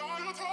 all of her.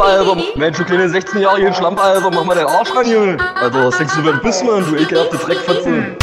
Alter. Mensch, du kleine 16-jährige Schlampe, Alter, mach mal deinen Arsch ran, Junge. Alter, was denkst du, wer du bist, Mann, du ekelhafte Dreckfotze?